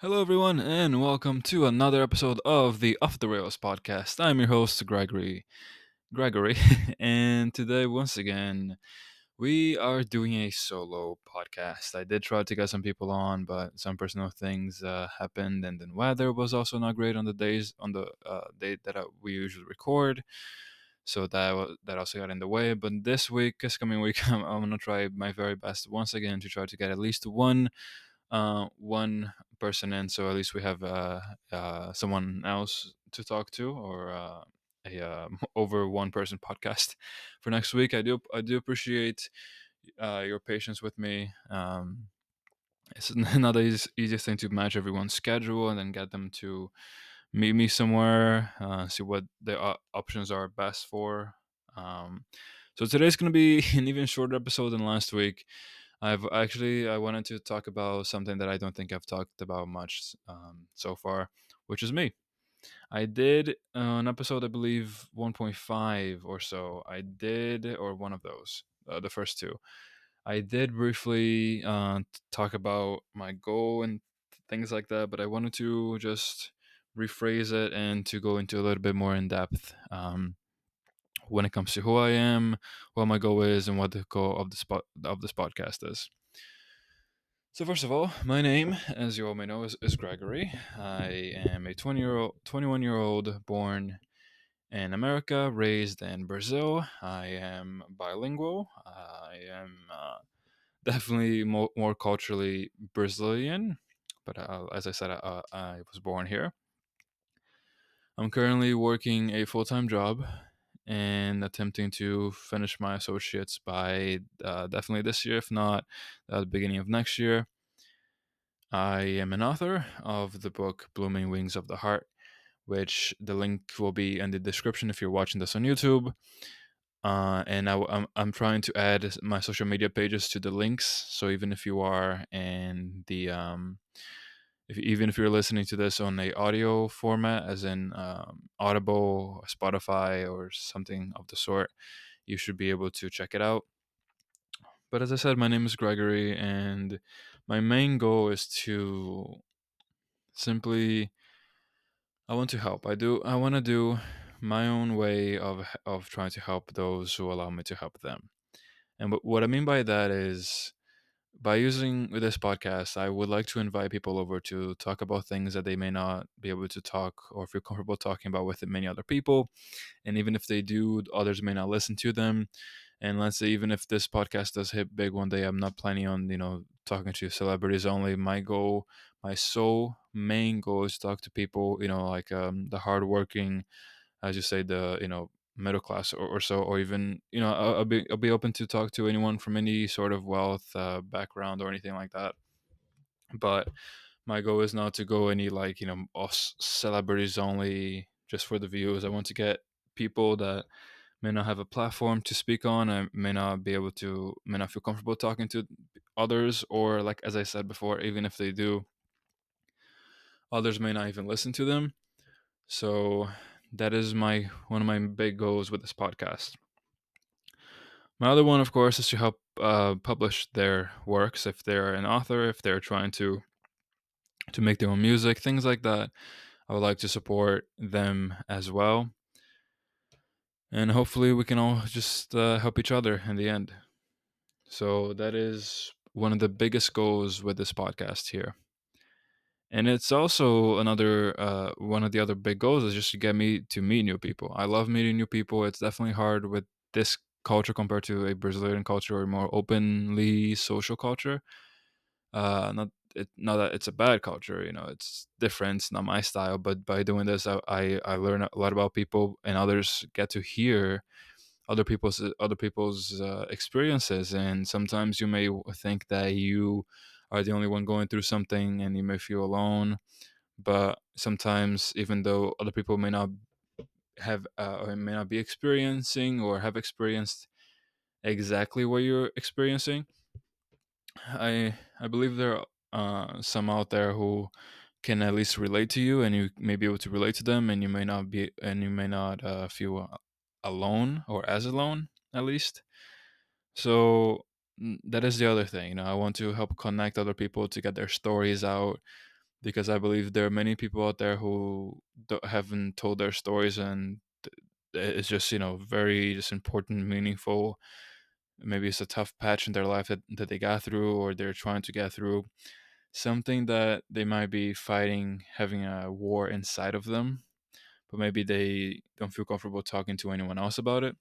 Hello, everyone, and welcome to another episode of the Off the Rails podcast. I'm your host, Gregory. Gregory, and today, once again, we are doing a solo podcast. I did try to get some people on, but some personal things uh, happened, and then weather was also not great on the days on the uh, date that uh, we usually record. So that that also got in the way. But this week, this coming week, I'm, I'm gonna try my very best once again to try to get at least one uh, one person in, so at least we have uh, uh, someone else to talk to, or uh, a uh, over one person podcast for next week. I do I do appreciate uh, your patience with me. Um, it's not the easiest, easiest thing to match everyone's schedule and then get them to meet me somewhere, uh, see what the uh, options are best for. Um, so today's going to be an even shorter episode than last week. I've actually I wanted to talk about something that I don't think I've talked about much um, so far, which is me. I did uh, an episode, I believe 1.5 or so. I did, or one of those, uh, the first two. I did briefly uh, talk about my goal and things like that, but I wanted to just rephrase it and to go into a little bit more in depth um, when it comes to who I am, what my goal is, and what the goal of this po- of this podcast is. So first of all, my name, as you all may know, is, is Gregory. I am a 20 year old, 21 year old born in America, raised in Brazil. I am bilingual. I am uh, definitely more, more culturally Brazilian, but uh, as I said, uh, I was born here. I'm currently working a full time job and attempting to finish my associates by uh, definitely this year, if not uh, the beginning of next year. I am an author of the book Blooming Wings of the Heart, which the link will be in the description if you're watching this on YouTube. Uh, and I, am I'm, I'm trying to add my social media pages to the links. So even if you are in the um, if, even if you're listening to this on a audio format, as in um, Audible, Spotify, or something of the sort, you should be able to check it out. But as I said, my name is Gregory, and my main goal is to simply I want to help. I do. I want to do my own way of of trying to help those who allow me to help them. And what what I mean by that is by using this podcast, I would like to invite people over to talk about things that they may not be able to talk or feel comfortable talking about with many other people. And even if they do, others may not listen to them. And let's say even if this podcast does hit big one day, I'm not planning on, you know, talking to celebrities only. My goal, my sole main goal is to talk to people, you know, like um, the hardworking, as you say, the, you know, middle class or, or so, or even, you know, I'll, I'll, be, I'll be open to talk to anyone from any sort of wealth uh, background or anything like that. But my goal is not to go any like, you know, celebrities only just for the views. I want to get people that may not have a platform to speak on. I may not be able to, may not feel comfortable talking to others, or like as I said before, even if they do, others may not even listen to them. So that is my one of my big goals with this podcast. My other one, of course, is to help uh, publish their works if they're an author, if they're trying to to make their own music, things like that. I would like to support them as well and hopefully we can all just uh, help each other in the end. So that is one of the biggest goals with this podcast here. And it's also another uh, one of the other big goals is just to get me to meet new people. I love meeting new people. It's definitely hard with this culture compared to a Brazilian culture or more openly social culture. Uh, not it, not that it's a bad culture, you know, it's different, it's not my style. But by doing this, I, I I learn a lot about people, and others get to hear other people's other people's uh, experiences and sometimes you may think that you are the only one going through something and you may feel alone but sometimes even though other people may not have uh, or may not be experiencing or have experienced exactly what you're experiencing i i believe there are uh, some out there who can at least relate to you and you may be able to relate to them and you may not be and you may not uh, feel alone or as alone at least. So Mm, that is the other thing you know i want to help connect other people to get their stories out because I believe there are many people out there who haven't told their stories and it's just you know very just important meaningful. Maybe it's a tough patch in their life that, that they got through or they're trying to get through. Something that they might be fighting having a war inside of them but maybe they don't feel comfortable talking to anyone else about it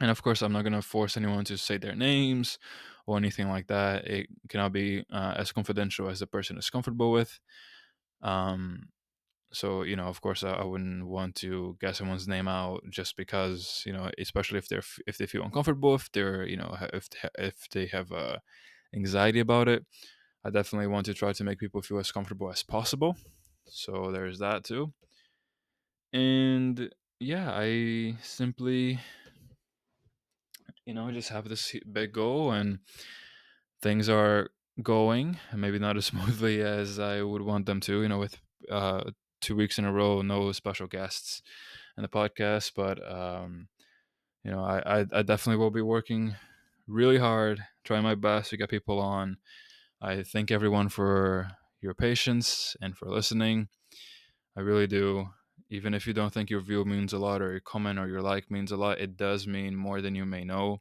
and of course i'm not going to force anyone to say their names or anything like that. It cannot be uh, as confidential as the person is comfortable with. Um, so you know of course I, I, wouldn't want to get someone's name out just because you know especially if they're if they feel uncomfortable if they're you know if if they have uh, anxiety about it. I definitely want to try to make people feel as comfortable as possible. So there's that too. And yeah i simply you know just have this big goal and things are going maybe not as smoothly as i would want them to you know with uh two weeks in a row, no special guests in the podcast. But um, you know, I, I, I definitely will be working really hard, trying my best to get people on. I thank everyone for your patience and for listening. I really do. Even if you don't think your view means a lot or your comment or your like means a lot, it does mean more than you may know.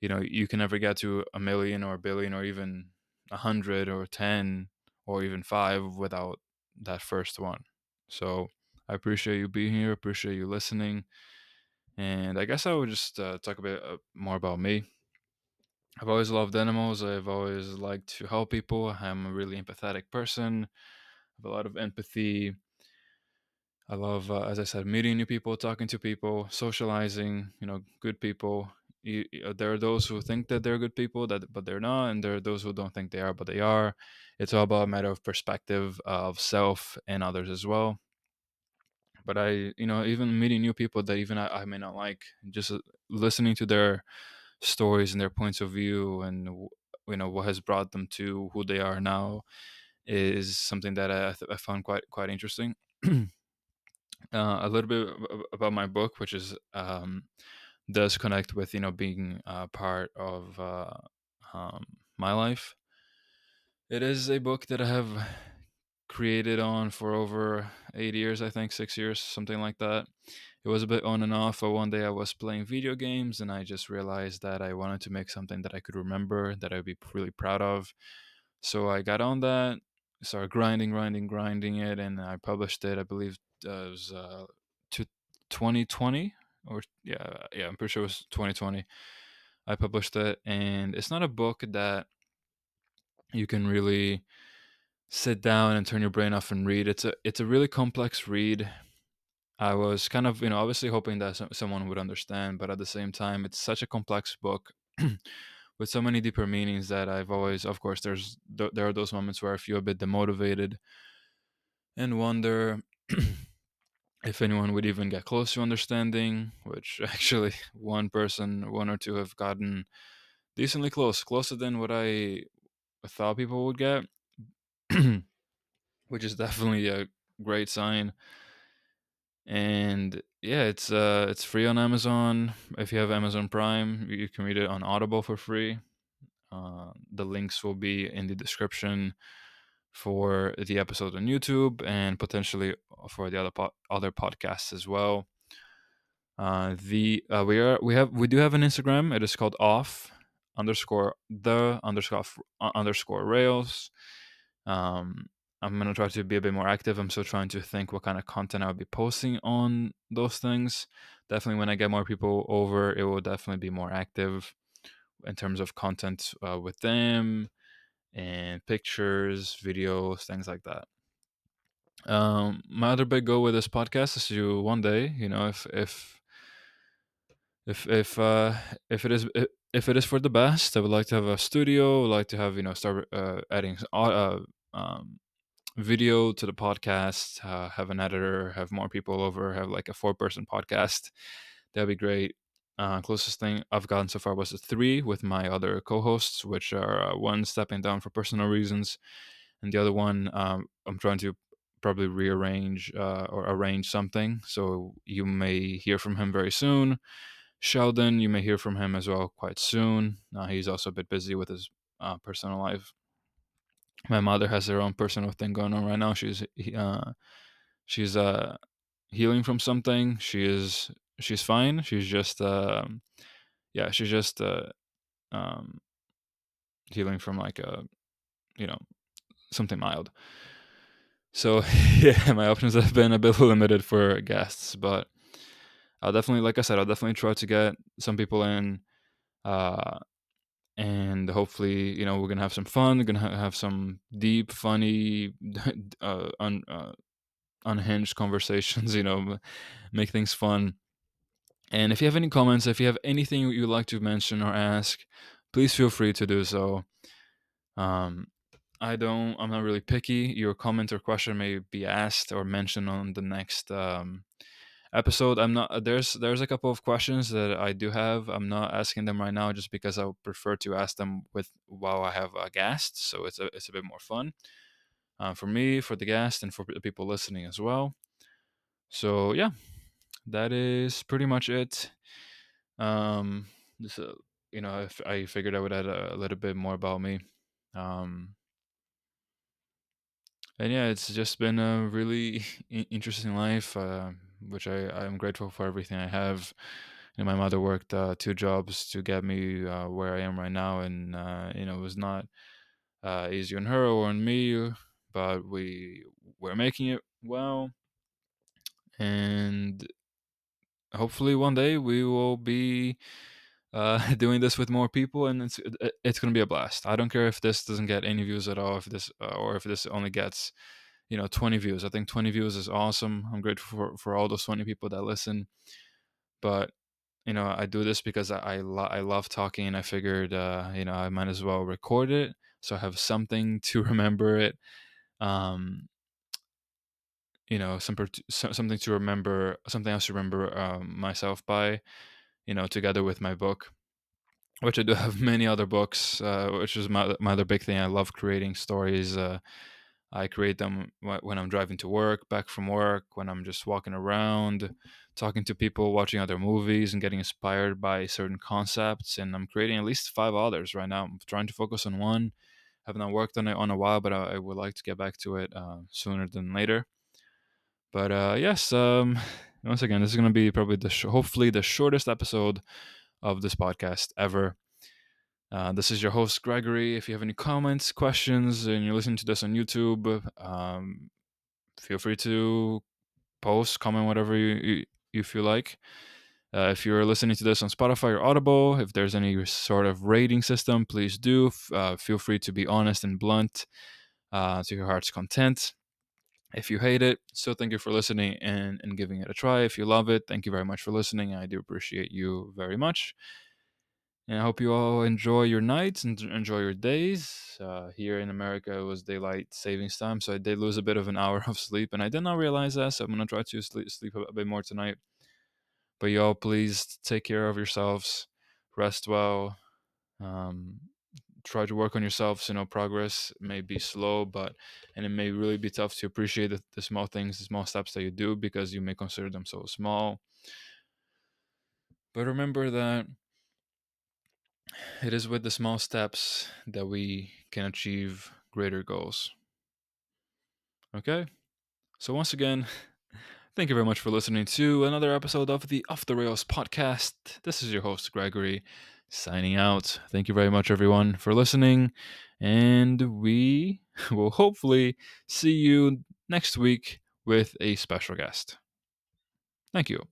You know, you can never get to a million or a billion or even a hundred or ten or even five without that first one. So I appreciate you being here. Appreciate you listening. And I guess I would just uh, talk a bit uh, more about me. I've always loved animals. I've always liked to help people. I'm a really empathetic person. I have a lot of empathy. I love, uh, as I said, meeting new people, talking to people, socializing. You know, good people. You, you, there are those who think that they're good people, that but they're not, and there are those who don't think they are, but they are. It's all about a matter of perspective of self and others as well but I, you know, even meeting new people that even I, I may not like, just uh, listening to their stories and their points of view and you know what has brought them to who they are now is something that I, I found quite quite interesting. uh, a little bit about my book, which is um, does connect with you know being a part of uh, um, my life. It is a book that I have created on for over eight years, I think, six years, something like that. It was a bit on and off. But one day I was playing video games and I just realized that I wanted to make something that I could remember, that I'd be really proud of. So I got on that, started grinding, grinding, grinding it, and I published it. I believe uh, it was uh, to 2020 or yeah, yeah, I'm pretty sure it was 2020. I published it, and it's not a book that you can really sit down and turn your brain off and read. It's a it's a really complex read. I was kind of you know obviously hoping that some, someone would understand, but at the same time, it's such a complex book with so many deeper meanings that I've always, of course, there's there are those moments where I feel a bit demotivated and wonder if anyone would even get close to understanding. Which actually, one person, one or two have gotten decently close, closer than what I thought people would get. which is definitely a great sign. And yeah, it's uh it's free on Amazon. If you have Amazon Prime, you can read it on Audible for free. Uh, the links will be in the description for the episode on YouTube and potentially for the other po- other podcasts as well. Uh, the uh, we are we have we do have an Instagram. It is called off underscore the underscore uh, underscore rails. Um, I'm gonna try to be a bit more active. I'm still trying to think what kind of content I'll be posting on those things. Definitely, when I get more people over, it will definitely be more active in terms of content uh, with them and pictures, videos, things like that. Um, my other big goal with this podcast is to one day, you know, if if if if uh, if it is if it is for the best, I would like to have a studio. I'd like to have you know start uh, adding uh, um, video to the podcast, uh, have an editor, have more people over, have like a four person podcast. That'd be great. Uh, closest thing I've gotten so far was a three with my other co hosts, which are uh, one stepping down for personal reasons, and the other one um, I'm trying to probably rearrange uh, or arrange something. So you may hear from him very soon. Sheldon, you may hear from him as well quite soon. Uh, he's also a bit busy with his uh, personal life my mother has her own personal thing going on right now. She's uh, she's uh, healing from something. She is she's fine. She's just um, yeah, she's just uh, um, healing from like a you know something mild. So yeah, my options have been a bit limited for guests, but I'll definitely, like I said, I'll definitely try to get some people in, uh, and hopefully, you know, we're gonna have some fun. We're gonna ha- have some deep, funny, uh, un- uh, unhinged conversations. You know, make things fun. And if you have any comments, if you have anything you'd like to mention or ask, please feel free to do so. Um, I don't. I'm not really picky. Your comment or question may be asked or mentioned on the next um, episode. I'm not. There's there's a couple of questions that I do have. I'm not asking them right now just because I prefer to ask them with while I have a guest. So it's a it's a bit more fun uh, for me, for the guest, and for the people listening as well. So yeah, that is pretty much it. Um, uh, you know, I figured I would add a, a little bit more about me. Um, and yeah, it's just been a really interesting life, uh, which I I'm grateful for everything I have. You know, my mother worked uh, two jobs to get me uh, where I am right now, and uh, you know it was not uh, easy on her or on me, but we we're making it well, and hopefully one day we will be uh, doing this with more people, and it's it's gonna be a blast. I don't care if this doesn't get any views at all, if this uh, or if this only gets you know 20 views. I think 20 views is awesome. I'm grateful for for all those 20 people that listen, but you know I do this because I I, lo- I love talking, and I figured uh, you know I might as well record it so I have something to remember it. Um, you know, some, something to remember, something else to remember um, myself by. You know, together with my book which I do have many other books, uh, which is my, my other big thing. I love creating stories. Uh, I create them when I'm driving to work, back from work, when I'm just walking around, talking to people, watching other movies, and getting inspired by certain concepts. And I'm creating at least five others right now. I'm trying to focus on one. I Have not worked on it on a while, but I, I would like to get back to it uh, sooner than later. But uh, yes, um, once again, this is going to be probably the sh- hopefully the shortest episode of this podcast ever. Uh, this is your host, Gregory. If you have any comments, questions, and you're listening to this on YouTube, um, feel free to post, comment, whatever you, you, you feel like. Uh, if you're listening to this on Spotify or Audible, if there's any sort of rating system, please do. Uh, feel free to be honest and blunt uh, to your heart's content. If you hate it, still thank you for listening and, and giving it a try. If you love it, thank you very much for listening. I do appreciate you very much. And I hope you all enjoy your nights and enjoy your days. Uh, here in America, it was daylight savings time, so I did lose a bit of an hour of sleep, and I did not realize that. So I'm gonna try to sleep, sleep a bit more tonight. But y'all, please take care of yourselves, rest well, um, try to work on yourselves. You know, progress may be slow, but and it may really be tough to appreciate the, the small things, the small steps that you do because you may consider them so small. But remember that it is with the small steps that we can achieve greater goals. Okay? So, once again, thank you very much for listening to another episode of the Off the Rails podcast. This is your host, Gregory, signing out. Thank you very much, everyone, for listening. And we will hopefully see you next week with a special guest. Thank you.